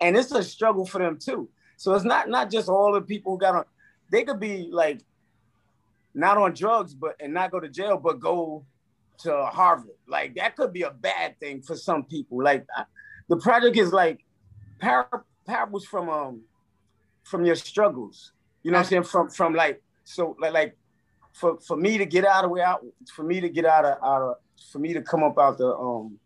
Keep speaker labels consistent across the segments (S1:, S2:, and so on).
S1: and it's a struggle for them too. So it's not not just all the people who got on. They could be like not on drugs, but and not go to jail, but go to Harvard. Like that could be a bad thing for some people. Like the project is like par- parables from um from your struggles. You know what I'm saying? From from like so like like for for me to get out of where out for me to get out of out of for me to come up out the um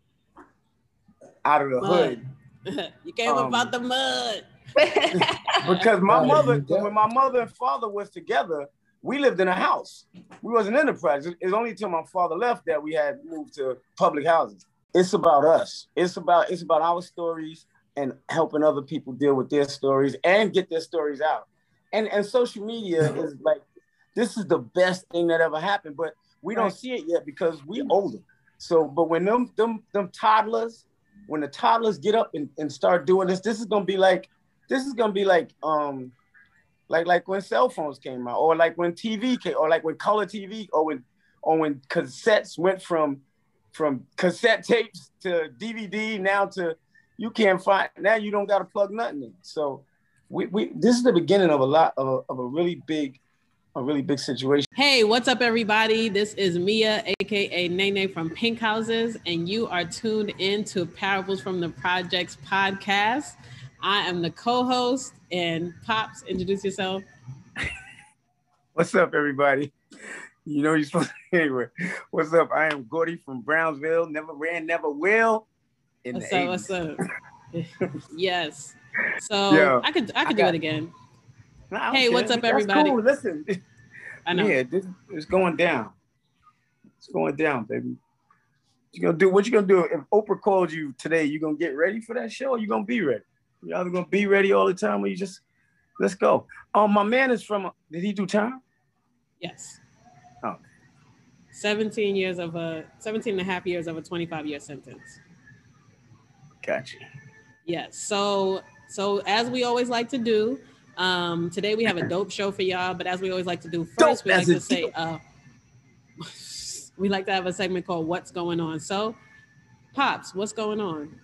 S1: out of the
S2: hood. you came um, up out the mud.
S1: because my mother, when my mother and father was together, we lived in a house. We wasn't in the project. It's only until my father left that we had moved to public houses. It's about us. It's about it's about our stories and helping other people deal with their stories and get their stories out. And and social media is like this is the best thing that ever happened, but we don't see it yet because we older. So, but when them them them toddlers, when the toddlers get up and, and start doing this, this is gonna be like this is gonna be like um like like when cell phones came out, or like when TV came, or like when color TV, or when or when cassettes went from from cassette tapes to DVD now to you can't find now you don't got to plug nothing in. So we, we this is the beginning of a lot of, of a really big a really big situation.
S2: Hey, what's up, everybody? This is Mia, aka Nene from Pink Houses, and you are tuned in to Parables from the Projects podcast. I am the co-host, and Pops, introduce yourself.
S1: What's up, everybody? You know you're supposed to anyway. What's up? I am Gordy from Brownsville. Never ran, never will.
S2: In what's up? What's up? yes. So Yo, I could I could I do got, it again. Hey, what's up, everybody?
S1: Cool. Listen, I know. Yeah, this is going down. It's going down, baby. You gonna do what you gonna do if Oprah called you today? You gonna get ready for that show? Or you gonna be ready? You either gonna be ready all the time, or you just let's go. Oh, my man is from. Did he do time?
S2: Yes.
S1: Oh.
S2: 17 years of a 17 and a half years of a 25 year sentence.
S1: Gotcha.
S2: Yes. So so as we always like to do, um, today we have a dope show for y'all, but as we always like to do first, dope we like to say uh, we like to have a segment called What's Going On. So, Pops, what's going on?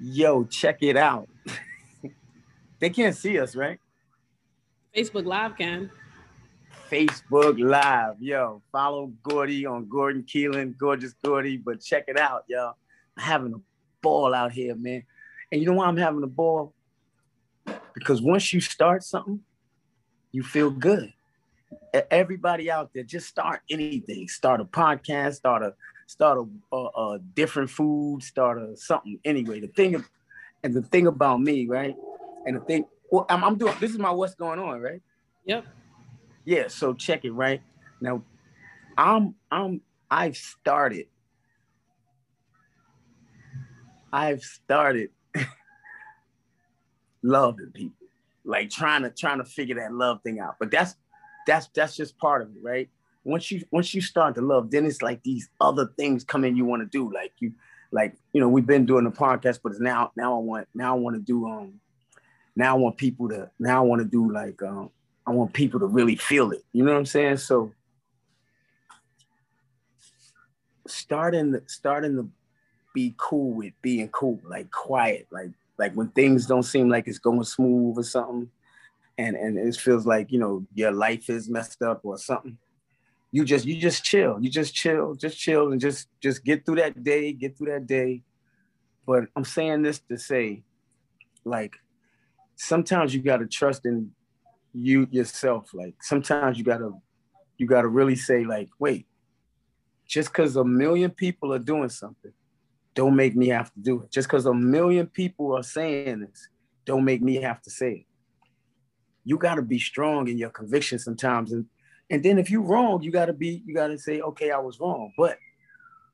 S1: Yo, check it out. they can't see us, right?
S2: Facebook Live can.
S1: Facebook Live. Yo, follow Gordy on Gordon Keelan, Gorgeous Gordy, but check it out, yo. I'm having a ball out here, man. And you know why I'm having a ball? Because once you start something, you feel good. Everybody out there, just start anything. Start a podcast, start a start a, a, a different food, start a something. Anyway, the thing and the thing about me, right? And the thing, well, I'm, I'm doing this is my what's going on, right?
S2: Yep.
S1: Yeah. So check it right now. I'm I'm I've started. I've started loving people, like trying to trying to figure that love thing out. But that's that's that's just part of it, right? Once you once you start to love, then it's like these other things come in you want to do. Like you, like you know, we've been doing the podcast, but it's now now I want now I want to do um now I want people to now I want to do like um I want people to really feel it. You know what I'm saying? So starting starting to be cool with being cool, like quiet, like like when things don't seem like it's going smooth or something, and and it feels like you know your life is messed up or something. You just you just chill. You just chill, just chill, and just just get through that day, get through that day. But I'm saying this to say, like, sometimes you gotta trust in you yourself. Like sometimes you gotta you gotta really say, like, wait, just because a million people are doing something don't make me have to do it. Just because a million people are saying this, don't make me have to say it. You got to be strong in your conviction sometimes, and and then if you're wrong, you got to be you got to say, okay, I was wrong. But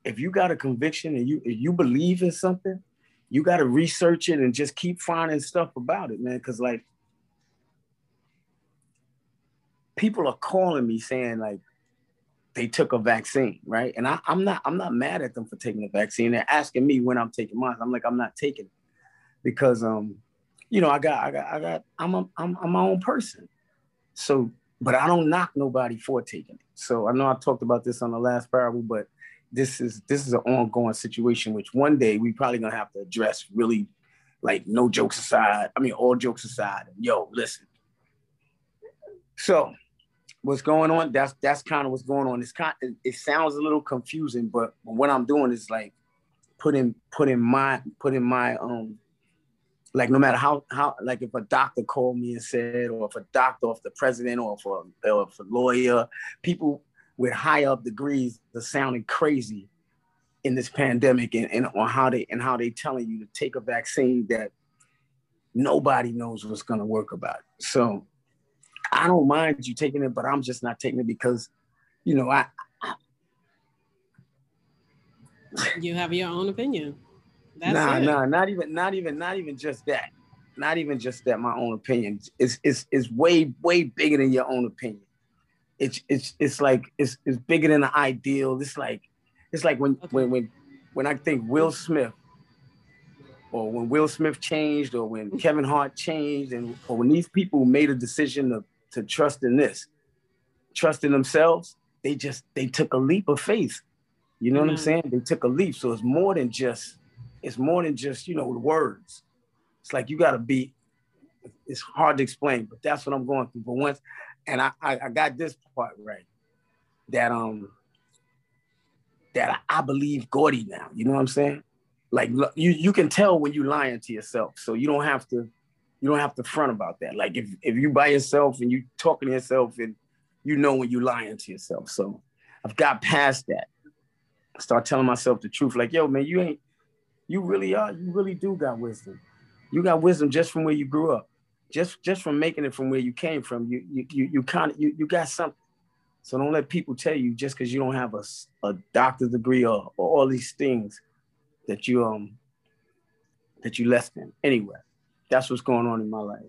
S1: if you got a conviction and you you believe in something, you got to research it and just keep finding stuff about it, man. Because like people are calling me saying like they took a vaccine, right? And I, am not I'm not mad at them for taking the vaccine. They're asking me when I'm taking mine. I'm like, I'm not taking it because um, you know, I got I got I got I'm a, I'm I'm my own person. So, but I don't knock nobody for taking it. So I know I talked about this on the last parable, but this is this is an ongoing situation which one day we probably gonna have to address really like no jokes aside. I mean, all jokes aside. Yo, listen. So, what's going on? That's that's kind of what's going on. It's kind. It, it sounds a little confusing, but what I'm doing is like putting putting my putting my um like no matter how how like if a doctor called me and said or if a doctor or if the president or or if a lawyer people with high up degrees are sounding crazy in this pandemic and, and on how they and how they telling you to take a vaccine that nobody knows what's going to work about it. so i don't mind you taking it but i'm just not taking it because you know i, I
S2: you have your own opinion
S1: that's nah, it. nah, not even, not even, not even just that. Not even just that. My own opinion is is is way way bigger than your own opinion. It's it's it's like it's it's bigger than the ideal. It's like it's like when okay. when when when I think Will Smith, or when Will Smith changed, or when Kevin Hart changed, and or when these people made a decision to to trust in this, trust in themselves, they just they took a leap of faith. You know what I'm saying? They took a leap. So it's more than just it's more than just you know words. It's like you got to be. It's hard to explain, but that's what I'm going through. But once, and I, I, I got this part right, that um, that I, I believe Gordy now. You know what I'm saying? Like you, you can tell when you're lying to yourself, so you don't have to, you don't have to front about that. Like if if you by yourself and you talking to yourself and you know when you lying to yourself. So I've got past that. I start telling myself the truth. Like, yo, man, you ain't you really are. You really do got wisdom. You got wisdom just from where you grew up, just just from making it from where you came from. You you you, you kind of you, you got something. So don't let people tell you just because you don't have a, a doctor's degree or, or all these things that you um that you less than. Anyway, that's what's going on in my life.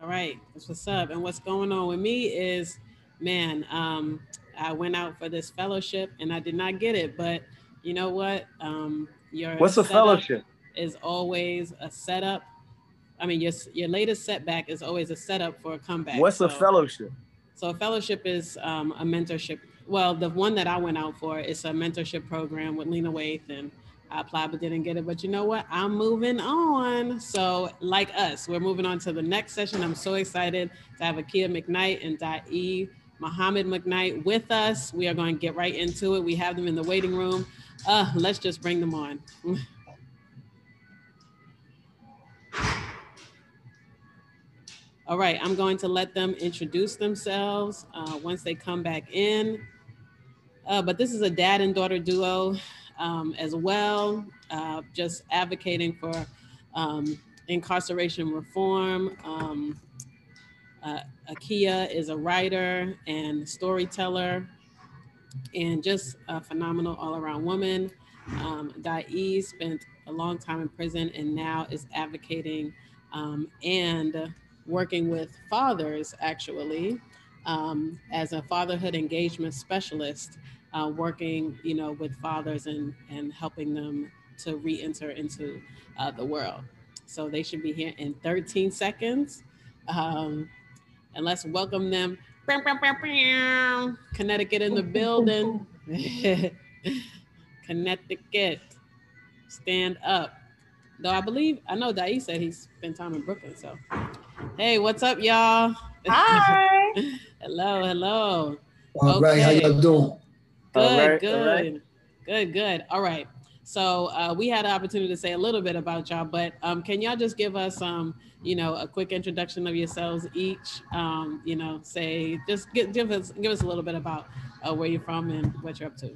S2: All right, that's what's up. And what's going on with me is, man, um, I went out for this fellowship and I did not get it, but you know what? Um, your
S1: what's a fellowship?
S2: Is always a setup. I mean, your your latest setback is always a setup for a comeback.
S1: What's so, a fellowship?
S2: So a fellowship is um, a mentorship. Well, the one that I went out for is a mentorship program with Lena Waithe, and I applied but didn't get it. But you know what? I'm moving on. So like us, we're moving on to the next session. I'm so excited to have Akia McKnight and Dae Muhammad McKnight with us. We are going to get right into it. We have them in the waiting room. Uh, let's just bring them on. All right, I'm going to let them introduce themselves uh, once they come back in. Uh, but this is a dad and daughter duo um, as well, uh, just advocating for um, incarceration reform. Um, uh, Akia is a writer and storyteller and just a phenomenal all around woman. Um, Dae spent a long time in prison and now is advocating um, and working with fathers actually um, as a fatherhood engagement specialist, uh, working you know with fathers and and helping them to re-enter into uh, the world. So they should be here in 13 seconds. Um, and let's welcome them Connecticut in the building. Connecticut. Stand up. Though I believe I know Dae said he spent time in Brooklyn. So hey, what's up, y'all?
S3: Hi.
S2: hello, hello.
S4: All okay. right, how y'all doing?
S2: Good, right, good, right. good, good. All right. So uh, we had an opportunity to say a little bit about y'all, but um, can y'all just give us um, you know, a quick introduction of yourselves each. Um, you know, say just give, give us give us a little bit about uh, where you're from and what you're up to.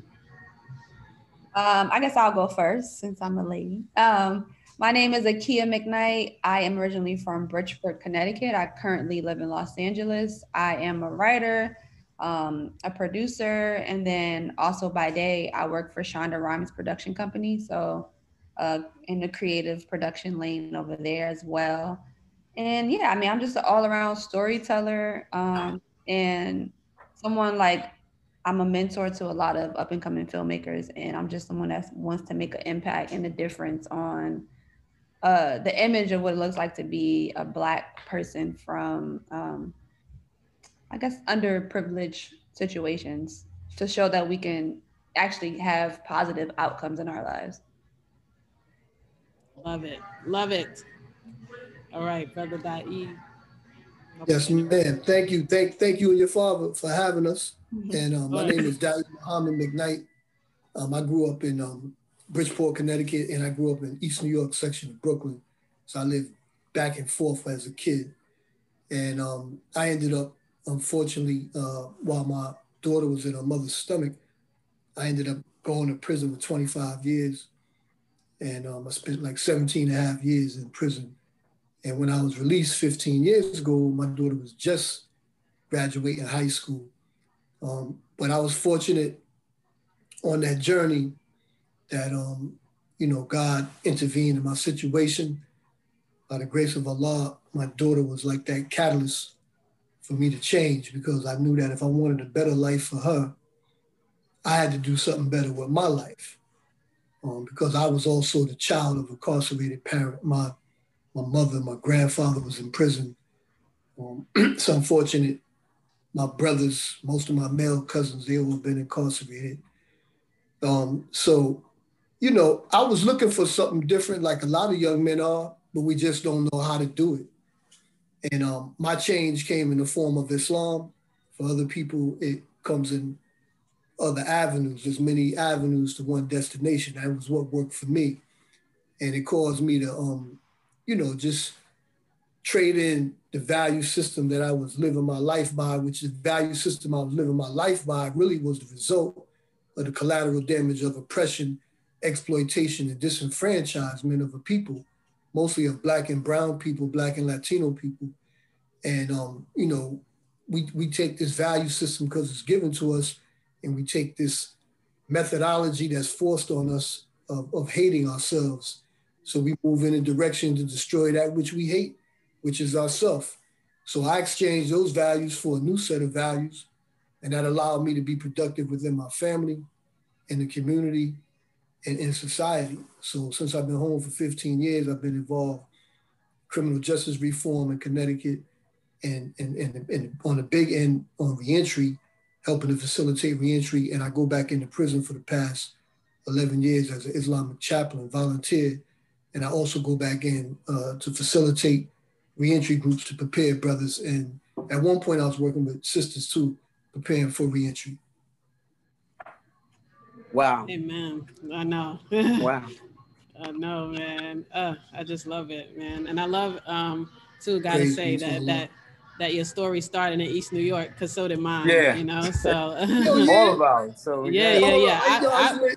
S3: Um, I guess I'll go first since I'm a lady. Um, my name is Akia McKnight. I am originally from Bridgeport, Connecticut. I currently live in Los Angeles. I am a writer, um, a producer, and then also by day I work for Shonda Rhimes production company. So uh, in the creative production lane over there as well and yeah, I mean, I'm just an all around storyteller um, and someone like I'm a mentor to a lot of up and coming filmmakers, and I'm just someone that wants to make an impact and a difference on uh, the image of what it looks like to be a Black person from, um, I guess, underprivileged situations to show that we can actually have positive outcomes in our lives.
S2: Love it. Love it. All right, brother Dae.
S4: Yes, man. Thank you. Thank thank you and your father for having us. Mm-hmm. And um, my name is Dali Muhammad McKnight. Um, I grew up in um, Bridgeport, Connecticut, and I grew up in East New York section of Brooklyn. So I lived back and forth as a kid. And um, I ended up, unfortunately, uh, while my daughter was in her mother's stomach, I ended up going to prison for 25 years. And um, I spent like 17 and a half years in prison. And when I was released 15 years ago, my daughter was just graduating high school. Um, but I was fortunate on that journey that, um, you know, God intervened in my situation. By the grace of Allah, my daughter was like that catalyst for me to change because I knew that if I wanted a better life for her, I had to do something better with my life. Um, because I was also the child of incarcerated parent. My my mother, my grandfather was in prison. Um, it's unfortunate. My brothers, most of my male cousins, they all been incarcerated. Um, so, you know, I was looking for something different, like a lot of young men are, but we just don't know how to do it. And um, my change came in the form of Islam. For other people, it comes in other avenues. There's many avenues to one destination. That was what worked for me. And it caused me to um, you know, just trade in the value system that I was living my life by, which is the value system I was living my life by, really was the result of the collateral damage of oppression, exploitation, and disenfranchisement of a people, mostly of Black and Brown people, Black and Latino people. And, um, you know, we, we take this value system because it's given to us, and we take this methodology that's forced on us of, of hating ourselves so we move in a direction to destroy that which we hate, which is ourself. So I exchange those values for a new set of values, and that allowed me to be productive within my family, in the community, and in society. So since I've been home for 15 years, I've been involved criminal justice reform in Connecticut, and, and, and, and on the big end on reentry, helping to facilitate reentry. And I go back into prison for the past 11 years as an Islamic chaplain, volunteer and I also go back in uh, to facilitate reentry groups to prepare brothers. And at one point, I was working with sisters too, preparing for reentry.
S1: Wow.
S2: Amen. I know.
S1: wow.
S2: I know, man. Uh, I just love it, man. And I love um too, gotta say that that that your story started in East New York, because so did mine. Yeah. You know, so
S1: all of ours. So
S2: yeah, yeah, yeah. I,
S4: I, I,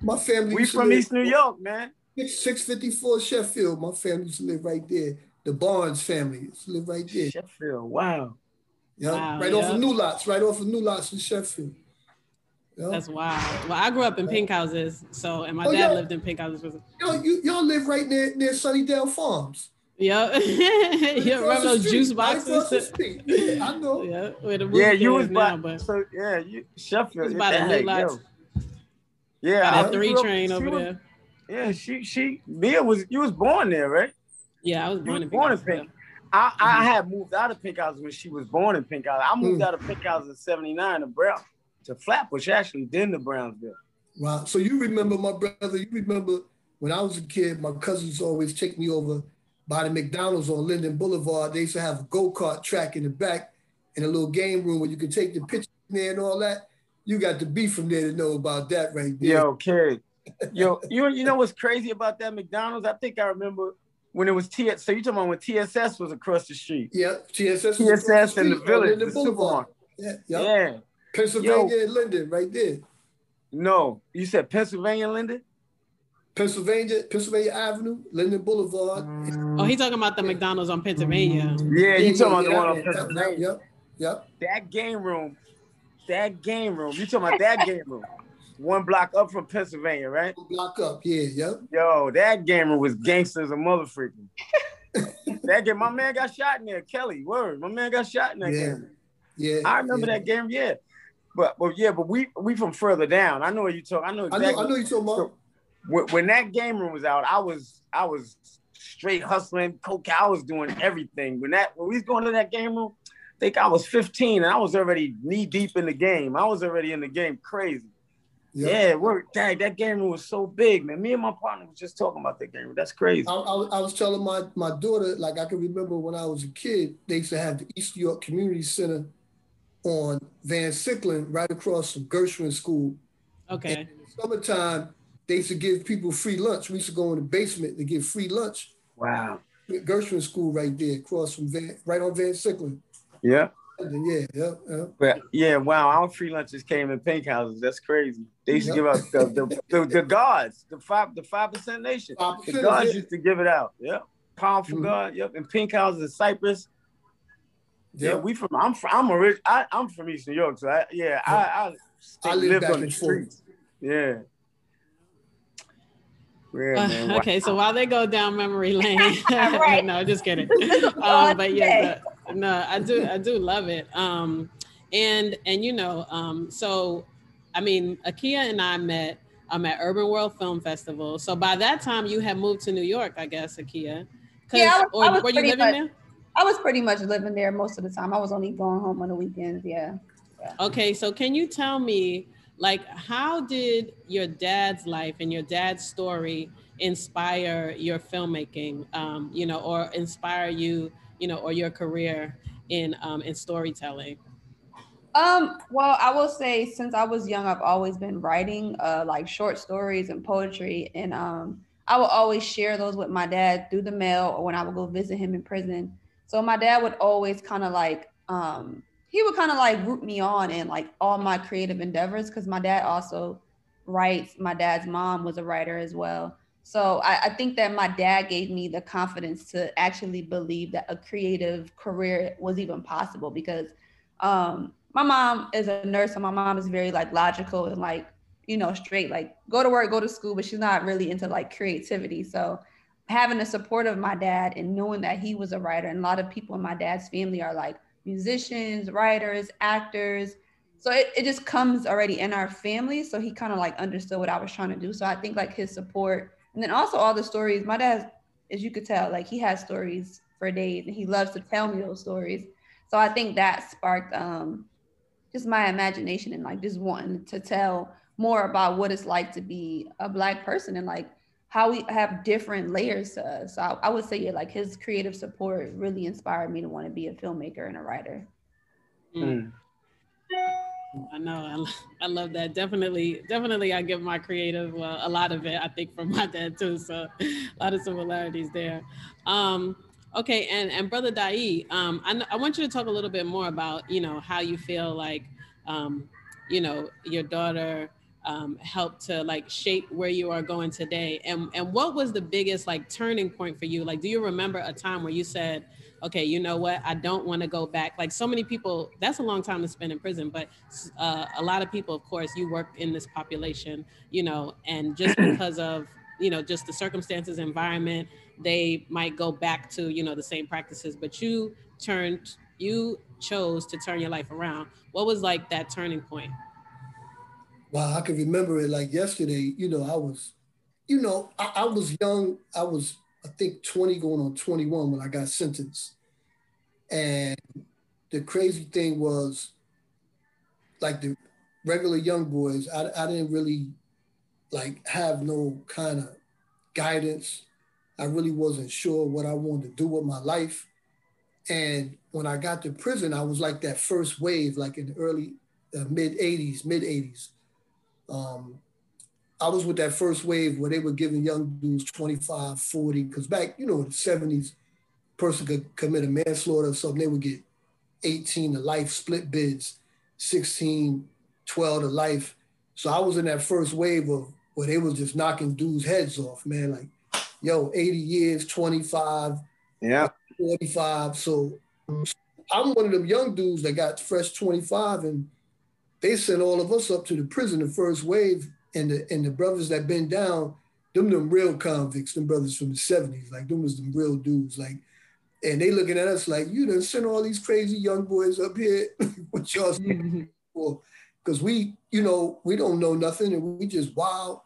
S4: my family.
S1: We from East New York, man.
S4: 654 Sheffield. My family used to live right there. The Barnes family used to live right there.
S1: Sheffield, wow.
S4: Yeah,
S2: wow,
S4: right off of New Lots, right off of New Lots in Sheffield.
S2: Yep. That's wild. Well, I grew up in pink houses, so and my oh, dad lived in pink houses.
S4: Yo, you y'all live right near near Sunnydale Farms.
S2: Yeah, yeah. Remember those juice
S4: boxes? Right yeah, I know.
S2: Yeah, where the
S1: yeah, you was now, but so yeah, you Sheffield.
S2: About a new lots.
S1: Yeah,
S2: a three train over was, there.
S1: Yeah, she she Mia was you was born there, right?
S2: Yeah, I was born
S1: was
S2: in
S1: born
S2: in
S1: Pink. I, I mm-hmm. had moved out of Pink House when she was born in Pink House. I moved mm. out of Pink House in 79 to Brown to Flatbush, actually, then to Brownsville.
S4: Wow. So you remember my brother, you remember when I was a kid, my cousins always take me over by the McDonald's on Linden Boulevard. They used to have a go-kart track in the back and a little game room where you could take the pictures there and all that. You got to be from there to know about that right there.
S1: Yo, kid. Yo, you you know what's crazy about that McDonald's? I think I remember when it was TS. So you talking about when TSS was across the street?
S4: Yeah, TSS.
S1: TSS in the, the village, the
S4: Boulevard. Yeah,
S1: yep. yeah.
S4: Pennsylvania Yo, and Linden, right there.
S1: No, you said Pennsylvania Linden.
S4: Pennsylvania, Pennsylvania Avenue, Linden Boulevard.
S2: Oh, he's talking about the McDonald's on Pennsylvania.
S1: Yeah, you talking about the one on Pennsylvania.
S4: Yep, yep.
S1: That game room, that game room. You talking about that game room? one block up from Pennsylvania, right?
S4: One block up, yeah, yep.
S1: Yo, that game room was gangsters and mother freaking. that game, my man got shot in there. Kelly, word, my man got shot in that
S4: yeah.
S1: game.
S4: Yeah,
S1: I remember
S4: yeah.
S1: that game. Yeah, but but yeah, but we we from further down. I know what you talk. I know exactly.
S4: I know, I know you talking about. So,
S1: when, when that game room was out, I was I was straight hustling, coke. I was doing everything. When that when we was going to that game room, I think I was 15 and I was already knee deep in the game. I was already in the game crazy. Yep. Yeah, it worked. Dang, that game room was so big, man. Me and my partner was just talking about that game room. That's crazy.
S4: I, I, I, was telling my, my daughter, like I can remember when I was a kid, they used to have the East York Community Center on Van Siclen right across from Gershwin School.
S2: Okay. And
S4: in the summertime, they used to give people free lunch. We used to go in the basement to get free lunch.
S1: Wow.
S4: Gershwin School right there, across from Van, right on Van Siclen.
S1: Yeah.
S4: Yeah, yeah, yeah.
S1: But yeah, wow, our free lunches came in pink houses. That's crazy. They used yep. to give out the the, the, the guards, the five the five percent nation. 5%, the guards yeah. used to give it out. Yep. Pound for mm-hmm. God. Yep. And pink houses in Cypress. Yep. Yeah, we from I'm from I'm a rich I, I'm from East New York, so I, yeah, I I, I live on the streets. Yeah.
S2: Yeah, uh, okay, so while they go down memory lane, right. no, just kidding. Um, but yeah, no, I do, I do love it. Um, and and you know, um, so I mean, Akia and I met um at Urban World Film Festival. So by that time, you had moved to New York, I guess, Akia.
S3: Yeah, I was, or I was were you living much, there? I was pretty much living there most of the time. I was only going home on the weekends. Yeah.
S2: yeah. Okay, so can you tell me? like how did your dad's life and your dad's story inspire your filmmaking um, you know or inspire you you know or your career in um, in storytelling
S3: um, well, I will say since I was young, I've always been writing uh, like short stories and poetry, and um, I will always share those with my dad through the mail or when I would go visit him in prison. So my dad would always kind of like um, he would kind of like root me on in like all my creative endeavors because my dad also writes. My dad's mom was a writer as well. So I, I, think that my dad gave me the confidence to actually believe that a creative career was even possible because um, my mom is a nurse and my mom is very like logical and like you know straight like go to work go to school but she's not really into like creativity so having the support of my dad and knowing that he was a writer and a lot of people in my dad's family are like musicians, writers, actors. So it, it just comes already in our family. So he kind of like understood what I was trying to do. So I think like his support and then also all the stories. My dad, as you could tell, like he has stories for days and he loves to tell me those stories. So I think that sparked um just my imagination and like just wanting to tell more about what it's like to be a black person and like how we have different layers to us. So I, I would say, yeah, like his creative support really inspired me to want to be a filmmaker and a writer. Mm.
S2: I know. I, I love that. Definitely, definitely. I give my creative uh, a lot of it. I think from my dad too. So a lot of similarities there. Um, okay, and and brother Dae, um, I, I want you to talk a little bit more about you know how you feel like um, you know your daughter um, helped to like shape where you are going today? And and what was the biggest like turning point for you? Like do you remember a time where you said okay you know what? I don't want to go back. Like so many people that's a long time to spend in prison but uh, a lot of people of course you work in this population you know and just because of you know just the circumstances environment they might go back to you know the same practices but you turned you chose to turn your life around. What was like that turning point
S4: wow, I can remember it like yesterday. You know, I was, you know, I, I, was young. I was, I think, 20 going on 21 when I got sentenced. And the crazy thing was, like the regular young boys, I, I didn't really like have no kind of guidance. I really wasn't sure what I wanted to do with my life. And when I got to prison, I was like that first wave, like in the early uh, mid 80s, mid 80s. Um, I was with that first wave where they were giving young dudes 25, 40, because back, you know, in the 70s, person could commit a manslaughter or something, they would get 18 to life split bids, 16, 12 to life. So I was in that first wave of where they was just knocking dudes' heads off, man. Like, yo, 80 years, 25,
S1: yeah,
S4: 45. So I'm one of them young dudes that got fresh 25 and they sent all of us up to the prison, the first wave, and the and the brothers that been down, them them real convicts, them brothers from the 70s, like them was them real dudes. Like, and they looking at us like, you done sent all these crazy young boys up here. what y'all for? Because we, you know, we don't know nothing and we just wild.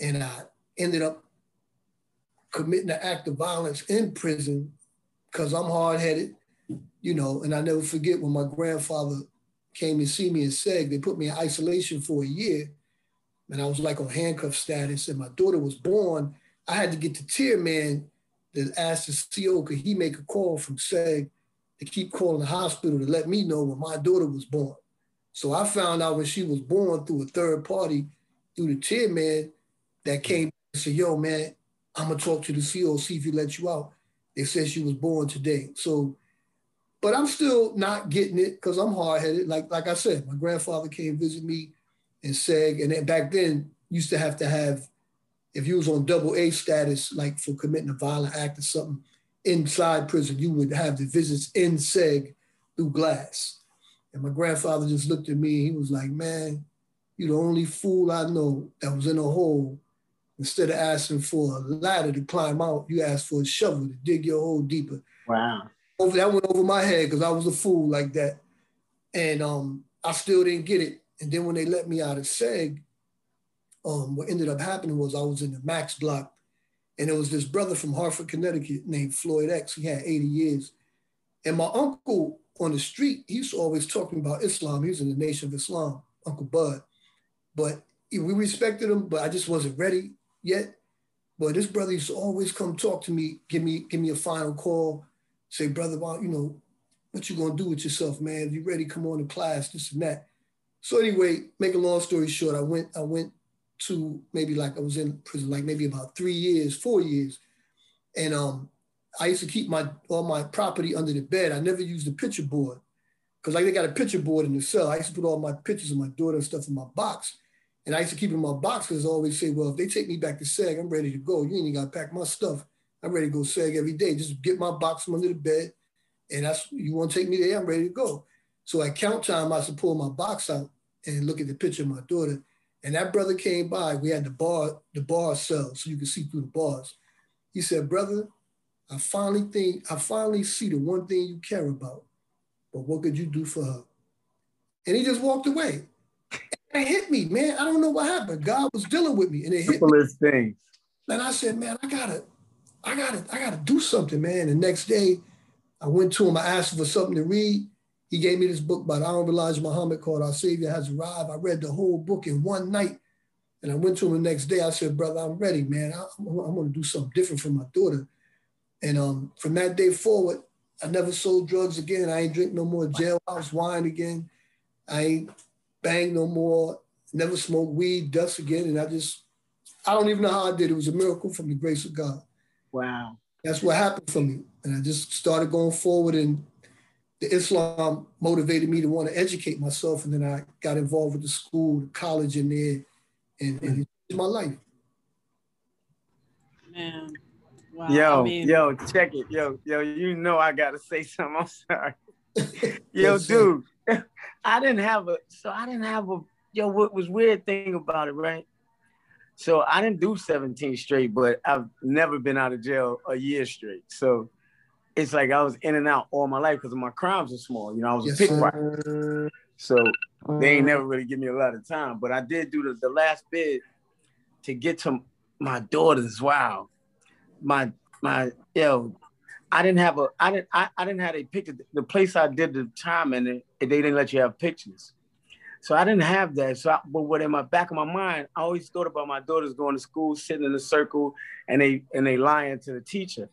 S4: And I ended up committing an act of violence in prison because I'm hard headed, you know, and I never forget when my grandfather came to see me in SEG. They put me in isolation for a year and I was like on handcuff status, and my daughter was born. I had to get the tier man to ask the CO could he make a call from SEG to keep calling the hospital to let me know when my daughter was born. So I found out when she was born through a third party, through the tier man that mm-hmm. came and said, yo, man, I'm gonna talk to the CO, see if he lets you out. They said she was born today. So, but I'm still not getting it because I'm hard-headed. Like, like I said, my grandfather came visit me in SEG, and then back then used to have to have, if you was on double A status, like for committing a violent act or something inside prison, you would have the visits in SEG through glass. And my grandfather just looked at me. And he was like, "Man, you're the only fool I know that was in a hole. Instead of asking for a ladder to climb out, you asked for a shovel to dig your hole deeper."
S1: Wow.
S4: Over that went over my head because I was a fool like that, and um, I still didn't get it. And then when they let me out of SEG, um, what ended up happening was I was in the max block, and there was this brother from Hartford, Connecticut named Floyd X. He had 80 years, and my uncle on the street, he to always talking about Islam. He was in the Nation of Islam, Uncle Bud. But we respected him, but I just wasn't ready yet. But this brother used to always come talk to me, give me, give me a final call, say, brother, you know, what you gonna do with yourself, man? If you ready, come on to class, this and that. So anyway, make a long story short, I went, I went to maybe like I was in prison like maybe about three years, four years. And um, I used to keep my all my property under the bed. I never used the picture board because like they got a picture board in the cell. I used to put all my pictures of my daughter and stuff in my box. And I used to keep in my box because I always say, well, if they take me back to SEG, I'm ready to go. You ain't even got to pack my stuff. I'm ready to go SEG every day. Just get my box from under the bed. And that's, you want to take me there, I'm ready to go. So at count time, I used to pull my box out and look at the picture of my daughter. And that brother came by. We had the bar, the bar cell, so you could see through the bars. He said, brother, I finally think I finally see the one thing you care about. But what could you do for her? And he just walked away. And it hit me, man. I don't know what happened. God was dealing with me, and it hit
S1: Simplest me. things.
S4: And I said, man, I gotta, I gotta, I gotta do something, man. The next day, I went to him. I asked for something to read. He gave me this book by the Honorable Elijah Muhammad called Our Savior Has Arrived. I read the whole book in one night. And I went to him the next day. I said, brother, I'm ready, man. I, I'm, I'm going to do something different for my daughter. And um, from that day forward, I never sold drugs again. I ain't drink no more jailhouse wine again. I ain't bang no more. Never smoked weed, dust again. And I just, I don't even know how I did. It was a miracle from the grace of God.
S1: Wow.
S4: That's what happened for me. And I just started going forward and the Islam motivated me to want to educate myself. And then I got involved with the school, the college in there, and, and it's my life.
S2: Man.
S1: Wow. Yo, I mean, yo, check it. Yo, yo, you know I gotta say something. I'm sorry. yo, dude, I didn't have a so I didn't have a yo, what was weird thing about it, right? So I didn't do 17 straight, but I've never been out of jail a year straight. So it's like I was in and out all my life because my crimes were small. You know, I was yes, a pickpocket. So they ain't never really give me a lot of time. But I did do the, the last bid to get to my daughters. Wow. My my yo, I didn't have a I didn't I, I didn't have a picture. The place I did the time and it, they didn't let you have pictures. So I didn't have that. So, I, but what in my back of my mind, I always thought about my daughters going to school, sitting in a circle, and they and they lying to the teacher.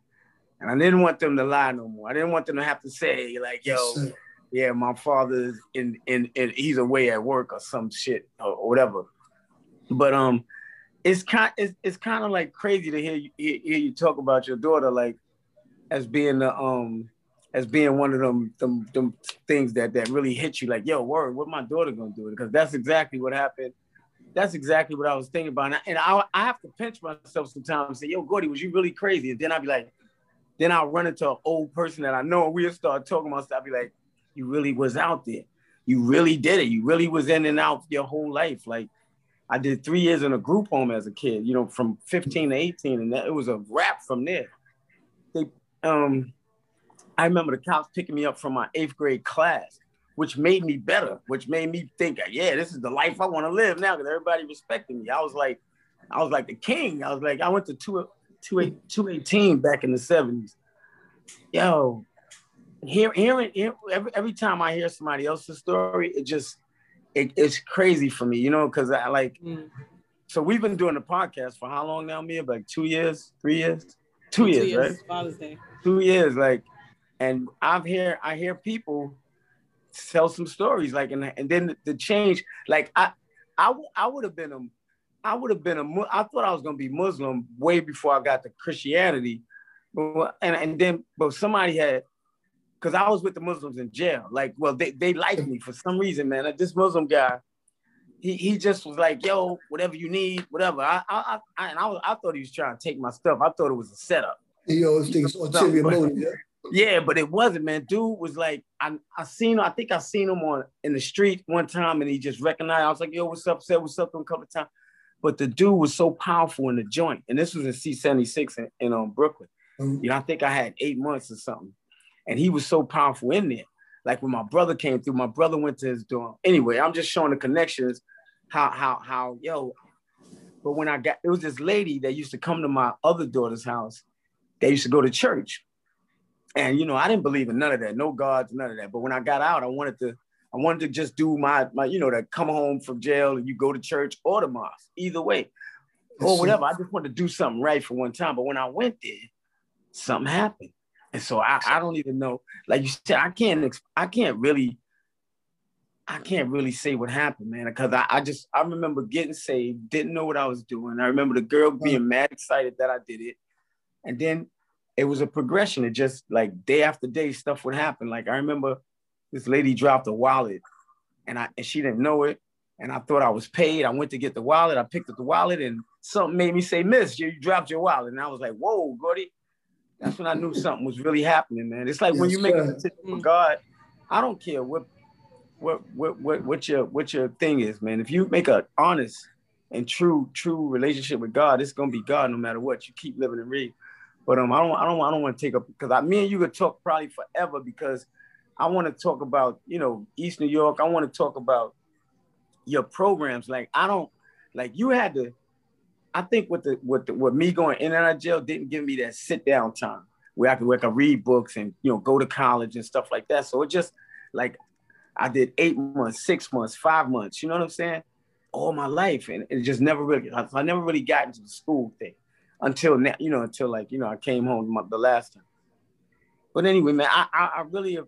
S1: And I didn't want them to lie no more. I didn't want them to have to say like, "Yo, yes, yeah, my father's in, in in he's away at work or some shit or whatever." But um, it's kind it's, it's kind of like crazy to hear you hear, hear you talk about your daughter like as being the um as being one of them, them them things that that really hit you like, yo, word, what my daughter gonna do? Because that's exactly what happened. That's exactly what I was thinking about. And I, I have to pinch myself sometimes and say, yo, Gordy, was you really crazy? And then I'd be like, then I'll run into an old person that I know and we'll start talking about stuff. I'll be like, you really was out there. You really did it. You really was in and out your whole life. Like I did three years in a group home as a kid, you know, from 15 to 18. And that, it was a wrap from there. They, um, I remember the cops picking me up from my eighth grade class, which made me better, which made me think, yeah, this is the life I want to live now because everybody respected me. I was like, I was like the king. I was like, I went to two, 218 back in the 70s. Yo, hear, hearing hear, every, every time I hear somebody else's story, it just it, it's crazy for me, you know, because I like mm. so we've been doing the podcast for how long now, Mia? Like two years, three years, two, two years, years, right?
S2: Father's Day.
S1: Two years, like, and I've hear I hear people tell some stories, like, and and then the change, like I I I would have been a I would have been a I thought I was gonna be Muslim way before I got to Christianity, and and then but somebody had because I was with the Muslims in jail. Like, well, they, they liked me for some reason, man. Like, this Muslim guy, he, he just was like, yo, whatever you need, whatever. I I, I and I, was, I thought he was trying to take my stuff. I thought it was a setup.
S4: He always thinks ulterior motive.
S1: Yeah. But it wasn't, man. Dude was like, I I seen I think I seen him on in the street one time, and he just recognized. I was like, yo, what's up? Said what's up to him a couple of times. But the dude was so powerful in the joint, and this was in C76 in, in um, Brooklyn. Mm-hmm. You know, I think I had eight months or something, and he was so powerful in there. Like when my brother came through, my brother went to his dorm. Anyway, I'm just showing the connections, how how how yo. But when I got, it was this lady that used to come to my other daughter's house. They used to go to church, and you know, I didn't believe in none of that, no gods, none of that. But when I got out, I wanted to, I wanted to just do my, my, you know, to come home from jail and you go to church or the mosque, either way, or whatever. I just wanted to do something right for one time. But when I went there, something happened, and so I, I don't even know. Like you said, I can't, I can't really, I can't really say what happened, man, because I, I just, I remember getting saved, didn't know what I was doing. I remember the girl being mad excited that I did it, and then it was a progression. It just like day after day, stuff would happen. Like I remember this lady dropped a wallet and I and she didn't know it. And I thought I was paid. I went to get the wallet. I picked up the wallet and something made me say, Miss, you, you dropped your wallet. And I was like, whoa, Gordy. That's when I knew something was really happening, man. It's like yes, when you make a decision for mm. God, I don't care what what what what what your what your thing is, man. If you make an honest and true, true relationship with God, it's gonna be God no matter what. You keep living and read. But um, I don't, I don't, I don't want to take up because I, me and you could talk probably forever because I want to talk about, you know, East New York. I want to talk about your programs. Like I don't, like you had to. I think with the with the, with me going in and out of jail didn't give me that sit down time where I could where I could read books and you know go to college and stuff like that. So it just like I did eight months, six months, five months. You know what I'm saying? All my life, and it just never really. I, I never really got into the school thing until now, you know, until like, you know, I came home the last time. But anyway, man, I, I, I really,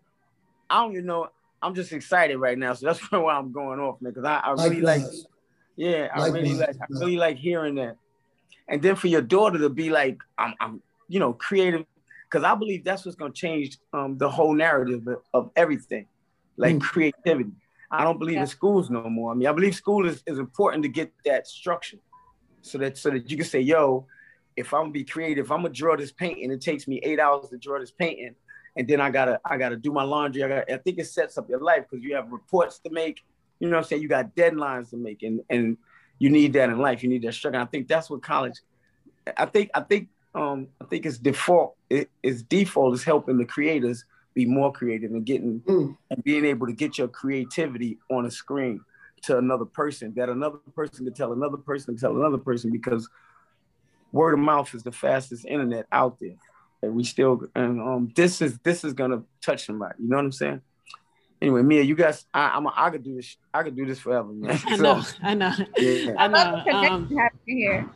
S1: I don't even know. I'm just excited right now. So that's why I'm going off, man, because I, I really like, yeah, I really like, I really like hearing that. And then for your daughter to be like, I'm, I'm you know, creative, because I believe that's what's going to change um, the whole narrative of, of everything, like mm. creativity. I don't believe yeah. in schools no more. I mean, I believe school is, is important to get that structure so that so that you can say, yo, if I'm gonna be creative, I'm gonna draw this painting. It takes me eight hours to draw this painting, and then I gotta I gotta do my laundry. I, got I think it sets up your life because you have reports to make. You know what I'm saying? You got deadlines to make, and and you need that in life. You need that structure. I think that's what college. I think I think um I think it's default. It, its default is helping the creators be more creative and getting mm. and being able to get your creativity on a screen to another person that another person can tell another person can tell another person because word of mouth is the fastest internet out there. And we still and um this is this is gonna touch somebody. You know what I'm saying? Anyway, Mia, you guys, I, I'm a, I could do this. I could do this forever, man.
S2: I know, I know, yeah. I know. Um, here.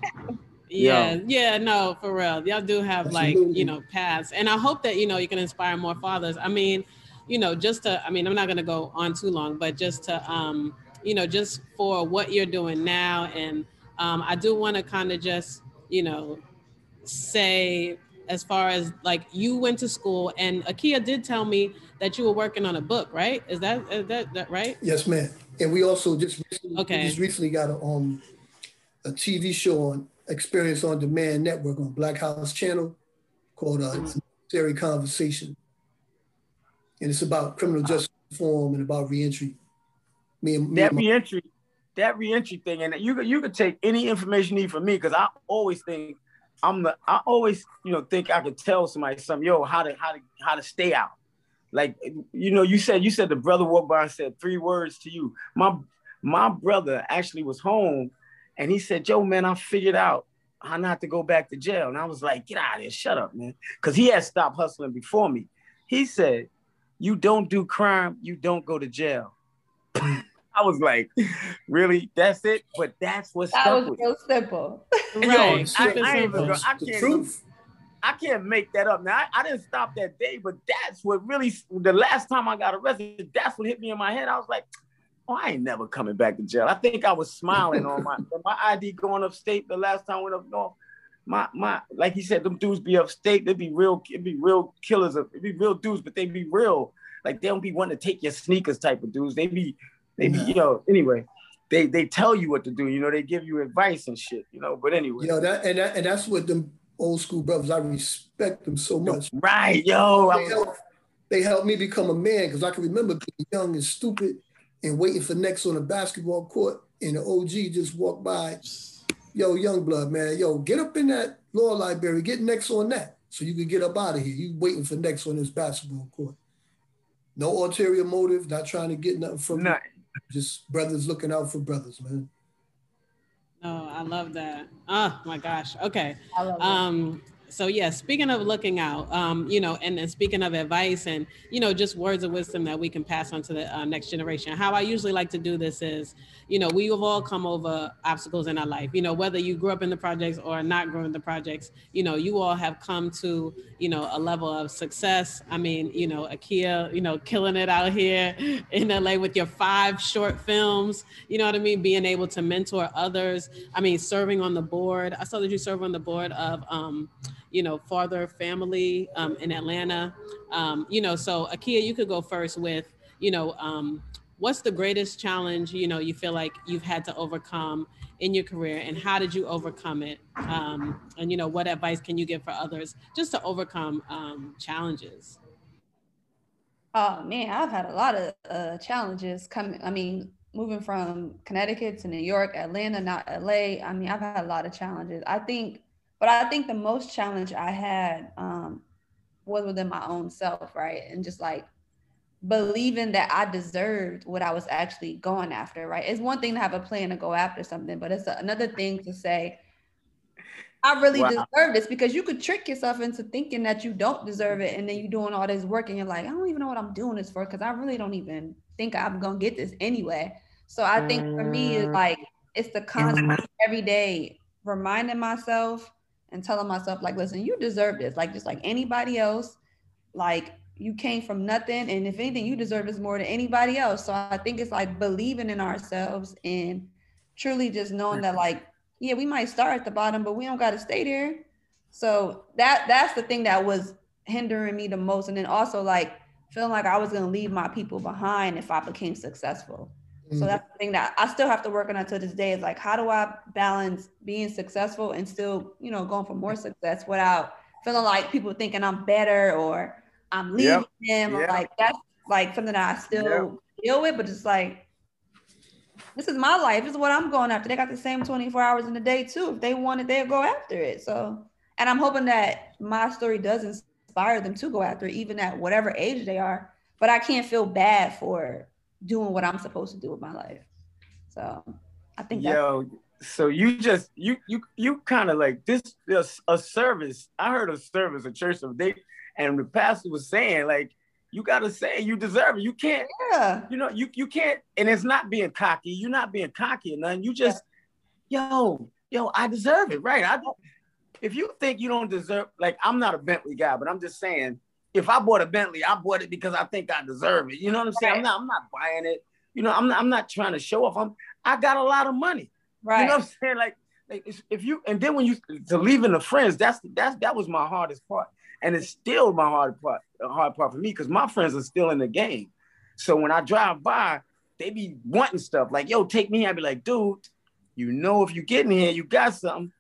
S2: yeah, yeah, no, for real. Y'all do have like you know paths, and I hope that you know you can inspire more fathers. I mean, you know, just to, I mean, I'm not gonna go on too long, but just to, um, you know, just for what you're doing now, and um, I do want to kind of just you know, say as far as like you went to school and Akia did tell me that you were working on a book, right? Is that is that, that right?
S4: Yes, ma'am. And we also just recently, okay. just recently got a um a TV show on Experience on Demand Network on Black House Channel called uh, Necessary Conversation. And it's about criminal justice reform and about reentry.
S1: Me and, me that and my, reentry that reentry thing, and you could you could take any information you need from me because I always think I'm the I always you know think I could tell somebody something yo how to how to how to stay out. Like you know you said you said the brother walked by and said three words to you. My my brother actually was home, and he said, yo man, I figured out how not to go back to jail." And I was like, "Get out of here, shut up, man," because he had stopped hustling before me. He said, "You don't do crime, you don't go to jail." I was like, really? That's it? But that's what
S3: that
S1: stuck
S3: was so simple.
S1: and
S2: Right.
S1: I, I,
S2: simple.
S1: even, I can't
S4: truth.
S1: I can't make that up. Now I, I didn't stop that day, but that's what really the last time I got arrested, that's what hit me in my head. I was like, oh, I ain't never coming back to jail. I think I was smiling on my my ID going upstate the last time I went up north. My my like he said, them dudes be upstate, they be real, it be real killers of it be real dudes, but they be real. Like they don't be wanting to take your sneakers type of dudes. They be they be, you know, anyway. They they tell you what to do, you know, they give you advice and shit, you know. But anyway.
S4: You know that and that, and that's what them old school brothers. I respect them so much.
S1: Right, yo.
S4: They helped, they helped me become a man because I can remember being young and stupid and waiting for next on a basketball court, and the OG just walked by. Yo, young blood, man, yo, get up in that law library, get next on that, so you can get up out of here. You waiting for next on this basketball court. No ulterior motive, not trying to get nothing from you.
S1: Nah,
S4: Just brothers looking out for brothers, man.
S2: No, I love that. Oh my gosh. Okay.
S3: I love.
S2: Um, so yeah, speaking of looking out, um, you know, and then speaking of advice and you know, just words of wisdom that we can pass on to the uh, next generation. How I usually like to do this is, you know, we have all come over obstacles in our life. You know, whether you grew up in the projects or not growing in the projects, you know, you all have come to, you know, a level of success. I mean, you know, Akia, you know, killing it out here in LA with your five short films. You know what I mean? Being able to mentor others. I mean, serving on the board. I saw that you serve on the board of. Um, you know, Father Family um, in Atlanta. Um, you know, so Akia, you could go first with, you know, um, what's the greatest challenge, you know, you feel like you've had to overcome in your career and how did you overcome it? Um, and, you know, what advice can you give for others just to overcome um, challenges?
S3: Oh man, I've had a lot of uh, challenges coming. I mean, moving from Connecticut to New York, Atlanta, not LA. I mean, I've had a lot of challenges. I think, but I think the most challenge I had um, was within my own self, right? And just like believing that I deserved what I was actually going after, right? It's one thing to have a plan to go after something, but it's another thing to say, I really
S1: Wow.
S3: deserve this because you could trick yourself into thinking that you don't deserve it, and then you're doing all this work, and you're like, I don't even know what I'm doing this for because I really don't even think I'm gonna get this anyway. So I think for me, it's
S1: Mm.
S3: like it's the constant every day reminding myself and telling myself, like, listen, you deserve this, like just like anybody else. Like you came from nothing, and if anything, you deserve this more than anybody else. So I think it's like believing in ourselves and truly just knowing that, like, yeah, we might start at the bottom, but we don't got to stay there. So that that's the thing that was hindering me the most, and then also like feeling like I was gonna leave my people behind if I became successful. So
S4: Mm.
S3: that's the thing that I still have to work on until this day is like, how do I balance being successful and still, you know, going for more success without feeling like people thinking I'm better or I'm leaving
S1: Yep.
S3: them or
S1: Yep.
S3: like that's like something that I still
S1: Yep.
S3: deal with, but just like this is my life. This is what I'm going after. They got the same 24 hours in the day too. If they want it, they'll go after it. So, and I'm hoping that my story does inspire them to go after it, even at whatever age they are. But I can't feel bad for doing what I'm supposed to do with my life. So I think that's
S1: Yo, so you just you you you kind of like this this a service. I heard a service, a church of they, and the pastor was saying like you gotta say you deserve it. You can't,
S3: yeah.
S1: you know, you you can't, and it's not being cocky. You're not being cocky or nothing. You just, yo, yo, I deserve it, right? I if you think you don't deserve, like I'm not a Bentley guy, but I'm just saying, if I bought a Bentley, I bought it because I think I deserve it. You know what I'm saying? I'm not, I'm not buying it. You know, I'm not, I'm not trying to show off. I'm, I got a lot of money.
S3: Right.
S1: You know what I'm saying? Like, like if- you and then when you to leaving the friends, that's that's that was my hardest part, and it's still my hard part, hard part for me because my friends are still in the game. So when I drive by, they be wanting stuff like, "Yo, take me." I'd be like, "Dude, you know, if you get in here, you got something."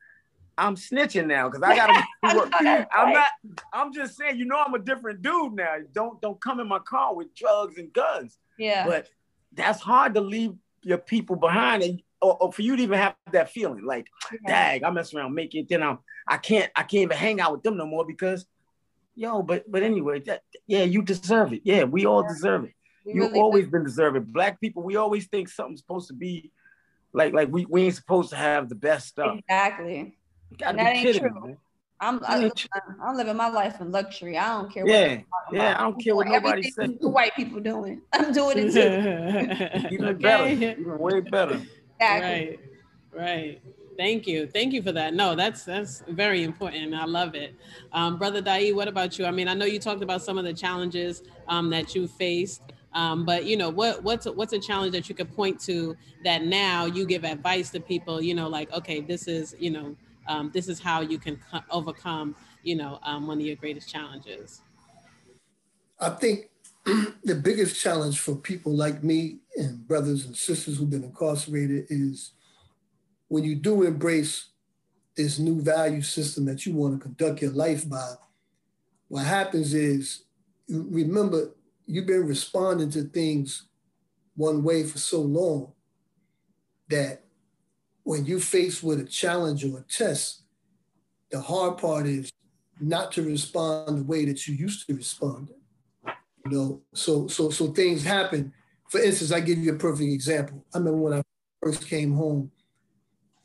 S1: I'm snitching now because I gotta. work. I'm not. I'm just saying, you know, I'm a different dude now. Don't don't come in my car with drugs and guns
S3: yeah.
S1: but that's hard to leave your people behind and or, or for you to even have that feeling like
S3: yeah.
S1: dag i mess around make it then i'm i can't i can't even hang out with them no more because yo but but anyway that yeah you deserve it yeah we all deserve it
S3: We
S1: you
S3: really
S1: always been deserving black people we always think something's supposed to be like like we, we ain't supposed to have the best stuff
S3: exactly.
S1: You gotta
S3: And that ain't
S1: kidding
S3: true.
S1: man.
S3: I'm I, I'm living my life in luxury. I don't care.
S1: Yeah, yeah. I don't care what nobody says.
S3: The white people doing. I'm doing it too.
S1: even okay. better. Even way better.
S2: Exactly. Right. Right. Thank you. Thank you for that. No, that's that's very important. I love it. Um, Brother Dae, what about you? I mean, I know you talked about some of the challenges um, that you faced, um, but you know, what what's a, what's a challenge that you could point to that now you give advice to people? You know, like okay, this is you know um, this is how you can co- overcome, you know, um, one of your greatest challenges?
S4: I think the biggest challenge for people like me and brothers and sisters who've been incarcerated is when you do embrace this new value system that you want to conduct your life by, what happens is, remember, you've been responding to things one way for so long that when you face with a challenge or a test, the hard part is not to respond the way that you used to respond. You know, so so so things happen. For instance, I give you a perfect example. I remember when I first came home,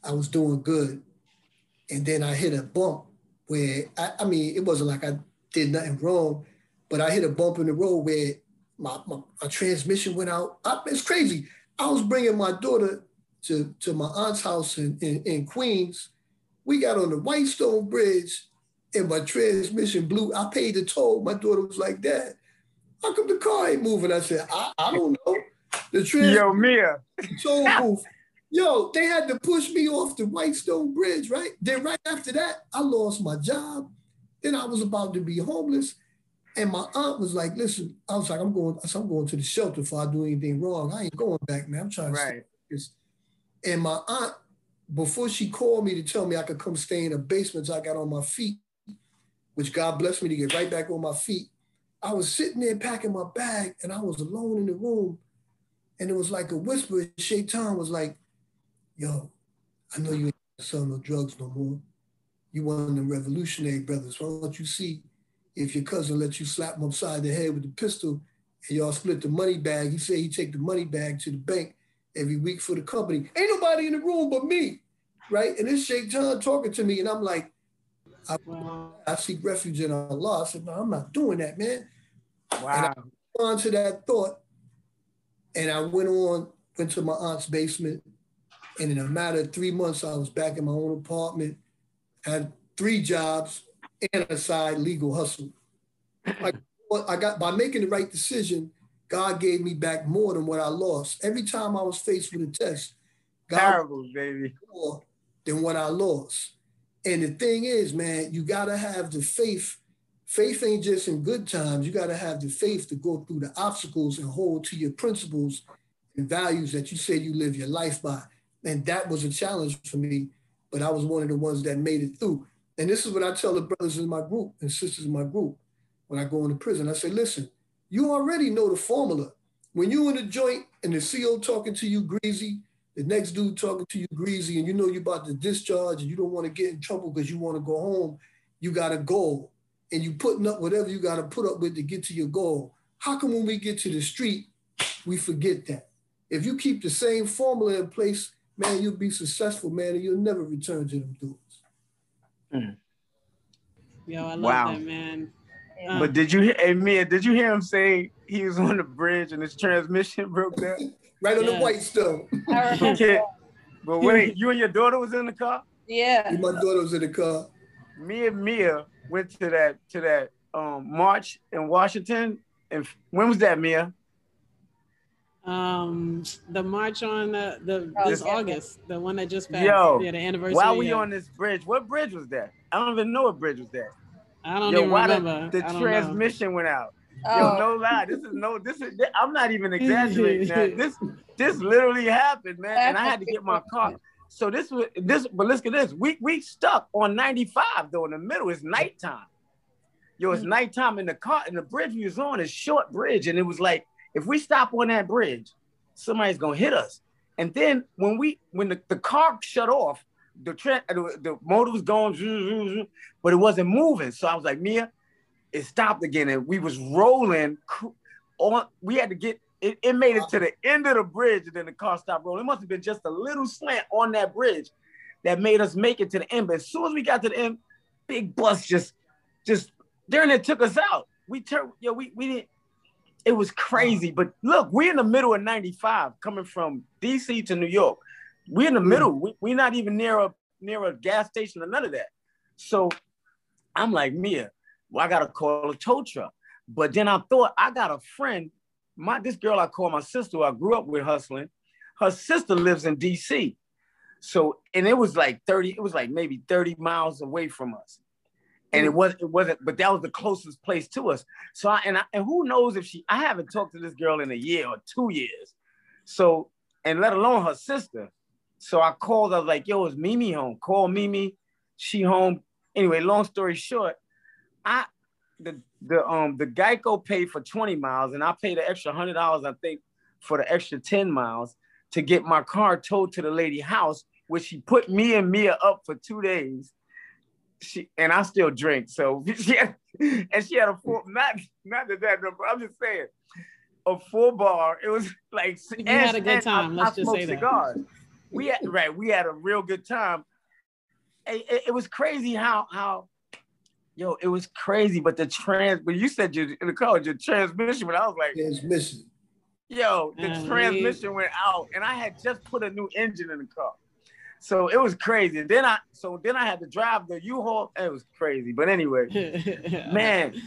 S4: I was doing good, and then I hit a bump where I, I mean it wasn't like I did nothing wrong, but I hit a bump in the road where my, my, my transmission went out. I, it's crazy. I was bringing my daughter to, to my aunt's house in, in, in Queens. We got on the Whitestone Bridge and my transmission blew. I paid the toll. My daughter was like, Dad, how come the car ain't moving? I said, I, I don't know. The trans-
S1: Yo, Mia.
S4: toll booth. Yo, they had to push me off the Whitestone Bridge, right? Then right after that, I lost my job. Then I was about to be homeless. And my aunt was like, listen, I was like, I'm going, I am going to the shelter if I do anything wrong. I ain't going back, man. I'm trying to right. And my aunt, before she called me to tell me I could come stay in the basement I got on my feet, which God blessed me to get right back on my feet, I was sitting there packing my bag and I was alone in the room. And it was like a whisper. Shaitan was like, yo, I know you ain't selling no drugs no more. You one of them revolutionary brothers. Why don't you see if your cousin lets you slap him upside the head with a pistol and y'all split the money bag? He said he take the money bag to the bank every week for the company. Ain't nobody in the room but me, right? And this Shaitan talking to me, and I'm like, I, I seek refuge in Allah. I said, no, I'm not doing that, man. Wow. And I on to that thought, and I went on, went to my aunt's basement, and in a matter of three months, I was back in my own apartment, had three jobs, and a side legal hustle. I, I got by making the right decision, God gave me back more than what I lost. Every time I was faced with a test,
S1: God Terrible, baby.
S4: more than what I lost. And the thing is, man, you gotta have the faith. Faith ain't just in good times. You gotta have the faith to go through the obstacles and hold to your principles and values that you say you live your life by. And that was a challenge for me, but I was one of the ones that made it through. And this is what I tell the brothers in my group and sisters in my group when I go into prison. I say, listen, you already know the formula. When you in a joint and the CO talking to you greasy, the next dude talking to you greasy, and you know you're about to discharge and you don't want to get in trouble because you want to go home, you got a goal. And you putting up whatever you got to put up with to get to your goal. How come when we get to the street, we forget that? If you keep the same formula in place, man, you'll be successful, man, and you'll never return to them dudes.
S2: Mm. Yo, I love wow. that, man.
S1: Yeah. But did you hear, hey Mia, did you hear him say he was on the bridge and his transmission broke down?
S4: right on yeah. the Whitestone.
S1: okay. But wait, you and your daughter was in the car?
S3: Yeah.
S4: My daughter was in the car.
S1: Me and Mia went to that to that um, march in Washington. And when was that, Mia?
S2: Um, the march on the, the oh, this August, the one that just passed.
S1: Yo,
S2: yeah, the anniversary.
S1: Why we yeah. on this bridge? What bridge was that? I don't even know what bridge was that.
S2: I don't Yo, even remember.
S1: The, the transmission know. went out. Oh. Yo, no lie. This is no. This is. I'm not even exaggerating. now. This this literally happened, man. And I had to get my car. So this was this. But look at this. We we stuck on 95 though. In the middle, it's nighttime. Yo, it's mm. nighttime in the car. And the bridge we was on is short bridge, and it was like if we stop on that bridge, somebody's gonna hit us. And then when we when the, the car shut off, the trend, the, the motor was going, but it wasn't moving. So I was like, Mia, it stopped again, and we was rolling on. We had to get it. It made it to the end of the bridge, and then the car stopped rolling. It must have been just a little slant on that bridge that made us make it to the end. But as soon as we got to the end, big bus just just during it took us out. We turned, yo, we we didn't. It was crazy, but look, we're in the middle of 95 coming from DC to New York. We're in the middle. We, we're not even near a near a gas station or none of that. So I'm like, Mia, well, I gotta call a tow truck. But then I thought I got a friend, my this girl I call my sister, I grew up with hustling. Her sister lives in DC. So, and it was like 30, it was like maybe 30 miles away from us. And it mm. was it wasn't, but that was the closest place to us. So I and I, and who knows if she I haven't talked to this girl in a year or two years. So, and let alone her sister. So I called her like, yo, is Mimi home? Call Mimi. She home. Anyway, long story short, I the the um the Geico paid for 20 miles and I paid the extra hundred dollars, I think, for the extra 10 miles to get my car towed to the lady house, which she put me and Mia up for two days. She and I still drink, so she had, and she had a full not not that that number. I'm just saying a full bar. It was like
S2: you had a good time. Let's I just say cigars. That.
S1: We had right. We had a real good time. It, it, it was crazy how how yo, it was crazy. But the trans, but you said you in the car, your transmission, but I was like
S4: transmission.
S1: Yo, the uh, transmission went out, and I had just put a new engine in the car. So it was crazy. Then I so then I had to drive the U-Haul. It was crazy. But anyway, man.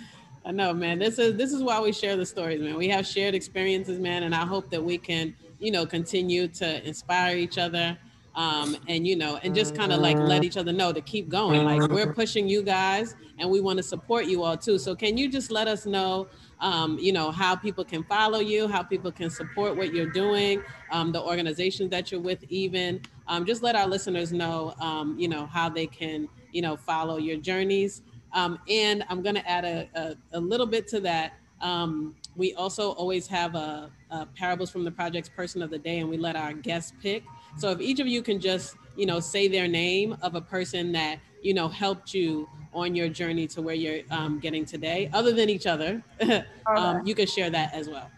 S2: I know, man. This is this is why we share the stories, man. We have shared experiences, man, and I hope that we can, you know, continue to inspire each other um, and you know, and just kind of like let each other know to keep going. Like we're pushing you guys, and we want to support you all too. So can you just let us know, um, you know, how people can follow you, how people can support what you're doing, um, the organizations that you're with, even um, just let our listeners know, um, you know, how they can, you know, follow your journeys. Um, and I'm going to add a, a, a, little bit to that. Um, we also always have a, a parables from the project's person of the day, and we let our guests pick. So if each of you can just, you know, say their name of a person that, you know, helped you on your journey to where you're um, getting today, other than each other, um, you can share that as well.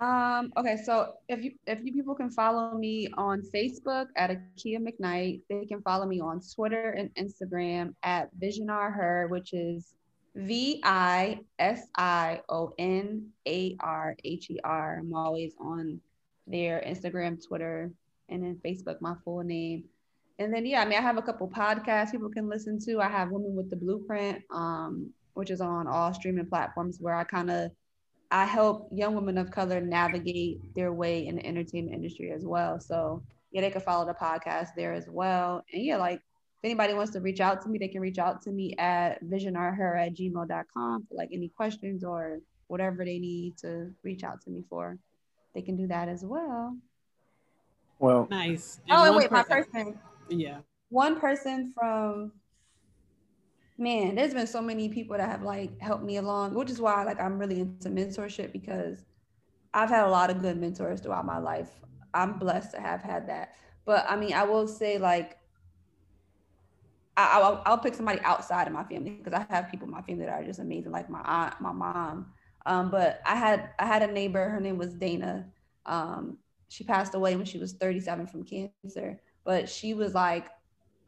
S3: Um, okay, so if you if you people can follow me on Facebook at Akia McKnight, they can follow me on Twitter and Instagram at Visionar Her, which is V I S I O N A R H E R. I'm always on their Instagram, Twitter, and then Facebook, my full name. And then yeah, I mean I have a couple podcasts people can listen to. I have Women with the Blueprint, um, which is on all streaming platforms where I kind of I help young women of color navigate their way in the entertainment industry as well. So yeah, they can follow the podcast there as well. And yeah, like if anybody wants to reach out to me, they can reach out to me at visionarher at gmail.com for like any questions or whatever they need to reach out to me for they can do that as well.
S1: Well,
S2: nice.
S3: And oh, and wait, person, my person.
S2: Yeah.
S3: One person from man, there's been so many people that have like helped me along, which is why like I'm really into mentorship because I've had a lot of good mentors throughout my life. I'm blessed to have had that. But I mean, I will say like I, will I'll pick somebody outside of my family because I have people in my family that are just amazing, like my aunt, my mom, um, but I had I had a neighbor. Her name was Dana. Um, she passed away when she was 37 from cancer. But she was like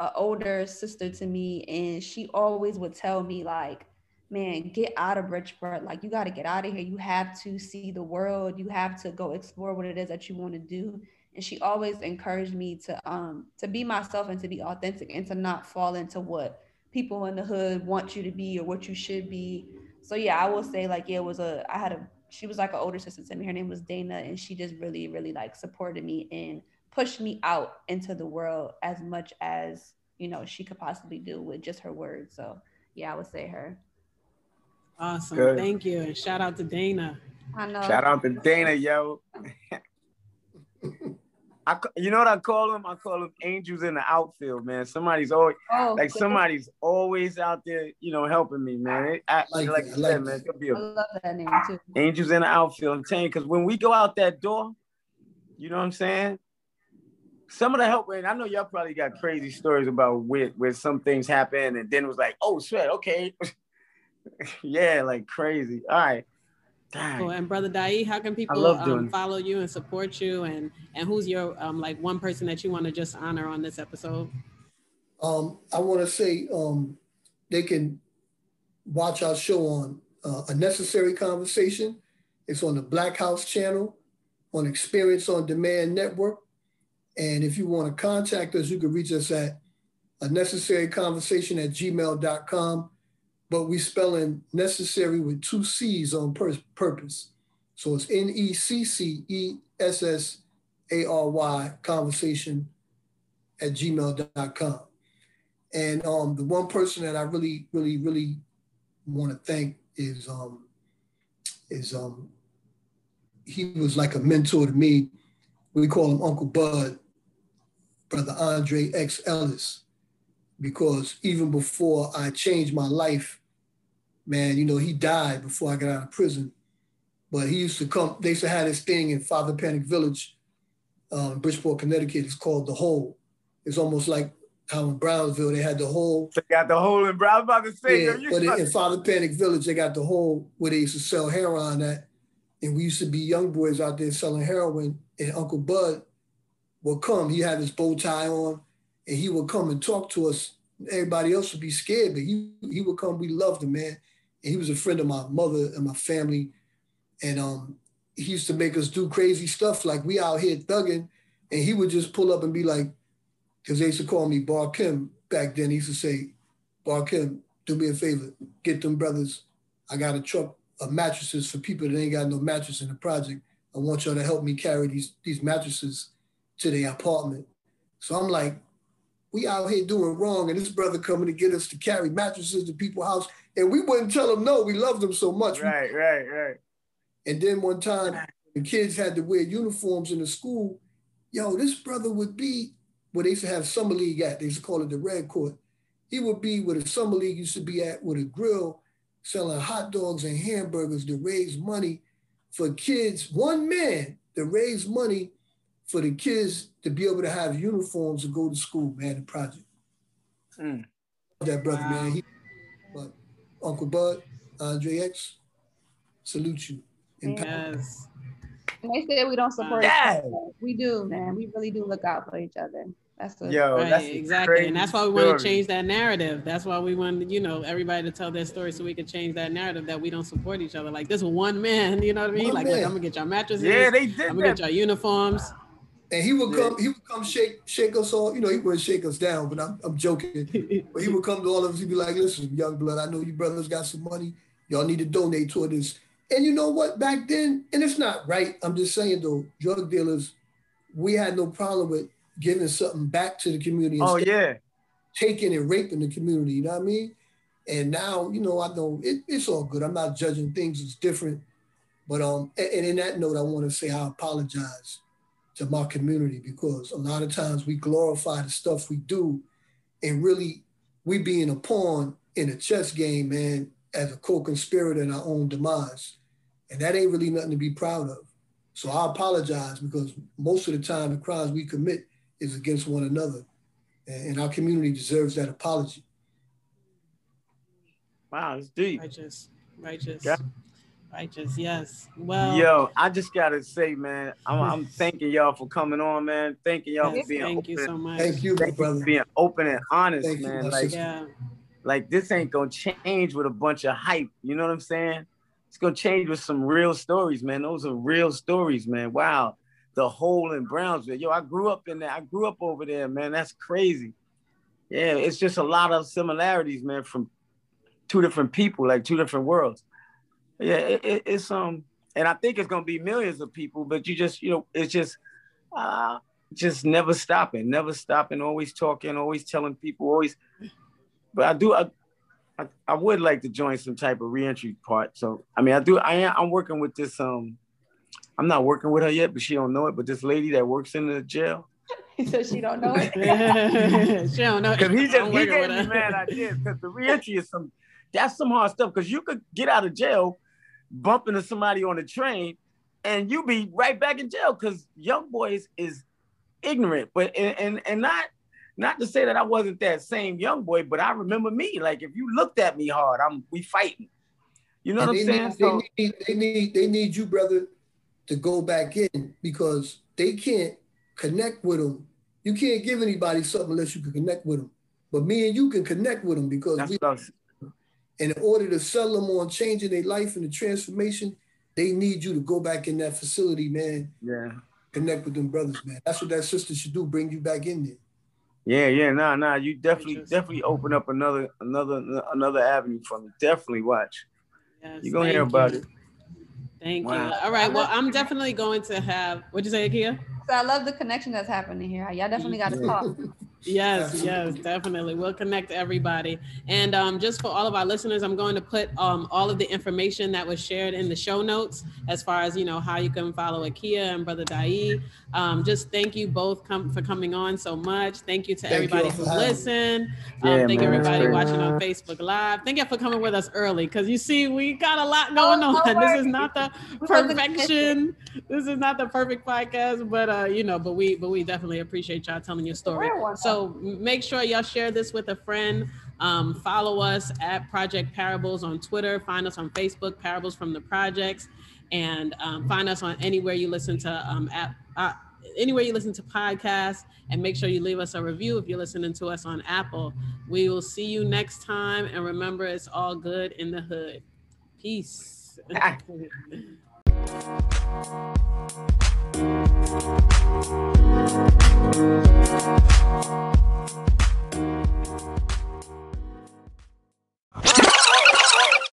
S3: an older sister to me, and she always would tell me like, "Man, get out of Bridgeport. Like you got to get out of here. You have to see the world. You have to go explore what it is that you want to do." And she always encouraged me to um to be myself and to be authentic and to not fall into what people in the hood want you to be or what you should be so yeah, I will say like yeah, it was a I had a she was like an older sister to me. Her name was Dana, and she just really, really like supported me and pushed me out into the world as much as you know she could possibly do with just her words. So yeah, I would say her.
S2: Awesome, Good. thank you, and shout out to Dana.
S3: I know.
S1: Shout out to Dana, yo. I, you know what I call them? I call them angels in the outfield, man. Somebody's always oh, like somebody's always out there, you know, helping me, man. It, I, like, like said, man,
S3: it be a, I love that name too.
S1: Angels in the outfield. I'm telling you, because when we go out that door, you know what I'm saying? Some of the help, and I know y'all probably got crazy stories about where, where some things happen, and then it was like, oh shit, okay. yeah, like crazy. All right.
S2: Cool. And brother Dae, how can people um, follow you and support you? And and who's your um, like one person that you want to just honor on this episode?
S4: Um, I want to say um, they can watch our show on uh, A Necessary Conversation. It's on the Black House channel on Experience on Demand Network. And if you want to contact us, you can reach us at a necessary conversation at gmail.com. But we spell in necessary with two C's on pur- purpose. So it's N E C C E S S A R Y conversation at gmail.com. And um, the one person that I really, really, really want to thank is um, is um, he was like a mentor to me. We call him Uncle Bud, Brother Andre X Ellis, because even before I changed my life, man, you know, he died before I got out of prison. But he used to come, they used to have this thing in Father Panik Village, um, Bridgeport, Connecticut. It's called The Hole. It's almost like how in Brownsville they had the hole.
S1: They got the hole in Brown. about to say,
S4: yeah, but in, in Father Panik Village, they got the hole where they used to sell heroin at. And we used to be young boys out there selling heroin. And Uncle Bud would come. He had his bow tie on, and he would come and talk to us. Everybody else would be scared, but he he would come. We loved him, man. He was a friend of my mother and my family. And um, he used to make us do crazy stuff. Like we out here thugging, and he would just pull up and be like, because they used to call me Bar Kim back then. He used to say, Bar Kim, do me a favor, get them brothers. I got a truck of mattresses for people that ain't got no mattress in the project. I want y'all to help me carry these these mattresses to their apartment. So I'm like, we out here doing wrong, and this brother coming to get us to carry mattresses to people's house, and we wouldn't tell them no. We loved them so much.
S1: Right, right, right.
S4: And then one time, the kids had to wear uniforms in the school. Yo, this brother would be where they used to have summer league at. They used to call it the red court. He would be where the summer league used to be at with a grill, selling hot dogs and hamburgers to raise money for kids. One man to raise money for the kids to be able to have uniforms and go to school, man, the project. Mm. That brother, wow. man. He, but Uncle Bud, Andre X, salute you.
S3: Yes. And they say we don't support yeah. each other. We do, man. We really do look out for each other. That's
S2: a, Yo, right, that's exactly, and that's why we story. want to change that narrative. That's why we want, you know, everybody to tell their story so we can change that narrative that we don't support each other. Like this one man, you know what I mean? One like, like, I'm gonna get y'all mattresses.
S1: Yeah, they did.
S2: I'm gonna that. get y'all uniforms.
S4: And he would come, he would come shake, shake us all. You know, he wouldn't shake us down, but I'm, I'm joking. but he would come to all of us. He'd be like, "Listen, young blood, I know you brothers got some money. Y'all need to donate toward this." And you know what? Back then, and it's not right. I'm just saying though, drug dealers, we had no problem with giving something back to the community.
S1: Oh yeah,
S4: taking and raping the community. You know what I mean? And now, you know, I know it, it's all good. I'm not judging things It's different, but um, and in that note, I want to say I apologize to my community because a lot of times we glorify the stuff we do, and really we being a pawn in a chess game, man, as a co-conspirator in our own demise, and that ain't really nothing to be proud of. So I apologize because most of the time the crimes we commit is against one another. And our community deserves that apology.
S1: Wow, it's deep.
S2: Righteous, righteous, yeah. Righteous. Yes. Well,
S1: yo, I just gotta say, man, I'm, I'm thanking y'all for coming on, man. Thanking y'all
S2: yes,
S1: for being.
S2: Thank
S1: open.
S2: you so much.
S4: Thank you,
S1: thank
S4: brother.
S1: You for being open and honest,
S4: thank
S1: man.
S4: You,
S1: like,
S2: yeah.
S1: like this ain't gonna change with a bunch of hype. You know what I'm saying? It's gonna change with some real stories, man. Those are real stories, man. Wow the hole in Brownsville. Yo, I grew up in there. I grew up over there, man. That's crazy. Yeah, it's just a lot of similarities, man, from two different people, like two different worlds. Yeah, it, it, it's um, and I think it's gonna be millions of people, but you just, you know, it's just, uh, just never stopping, never stopping, always talking, always telling people, always. But I do, I, I, I would like to join some type of reentry part. So I mean, I do. I am. I'm working with this um I'm not working with her yet, but she don't know it. But this lady that works in the jail.
S3: He said she don't know it.
S2: she don't know.
S1: Because he just he gave me mad ideas. Because the reentry is some that's some hard stuff. Because you could get out of jail, bump into somebody on the train, and you be right back in jail. Because young boys is ignorant, but and, and and not not to say that I wasn't that same young boy, but I remember me. Like if you looked at me hard, I'm we fighting. You know and what I'm saying?
S4: Need, so, they need they need they need you, brother, to go back in because they can't connect with them. You can't give anybody something unless you can connect with them. but me and you can connect with them because we, in order to sell them on changing their life and the transformation, they need you to go back in that facility, man.
S1: Yeah.
S4: Connect with them brothers, man. That's what that sister should do. Bring you back in there.
S1: Yeah, yeah, nah, nah. You definitely, definitely open up another, another, another avenue for me. Definitely watch. Yes, You're gonna hear about you. it.
S2: Thank wow. you. All right. Well, I'm definitely going to have. What'd you say, Akia?
S3: So I love the connection that's happening here. Y'all definitely got to talk.
S2: Yes, yes, definitely. We'll connect everybody. And um, just for all of our listeners, I'm going to put um, all of the information that was shared in the show notes as far as, you know, how you can follow Akia and Brother Dae. Um, just thank you both com- for coming on so much. Thank you to thank everybody you who listened. Um, yeah, thank man, everybody watching on Facebook Live. Thank you for coming with us early because you see, we got a lot going oh, on. this is not the perfection. This is not the perfect podcast, but uh, you know, but we but we definitely appreciate y'all telling your story. So make sure y'all share this with a friend. Um, follow us at Project Parables on Twitter. Find us on Facebook, Parables from the Projects, and um, find us on anywhere you listen to um, uh, anywhere you listen to podcasts. And make sure you leave us a review if you're listening to us on Apple. We will see you next time, and remember, it's all good in the hood. Peace. Thank you.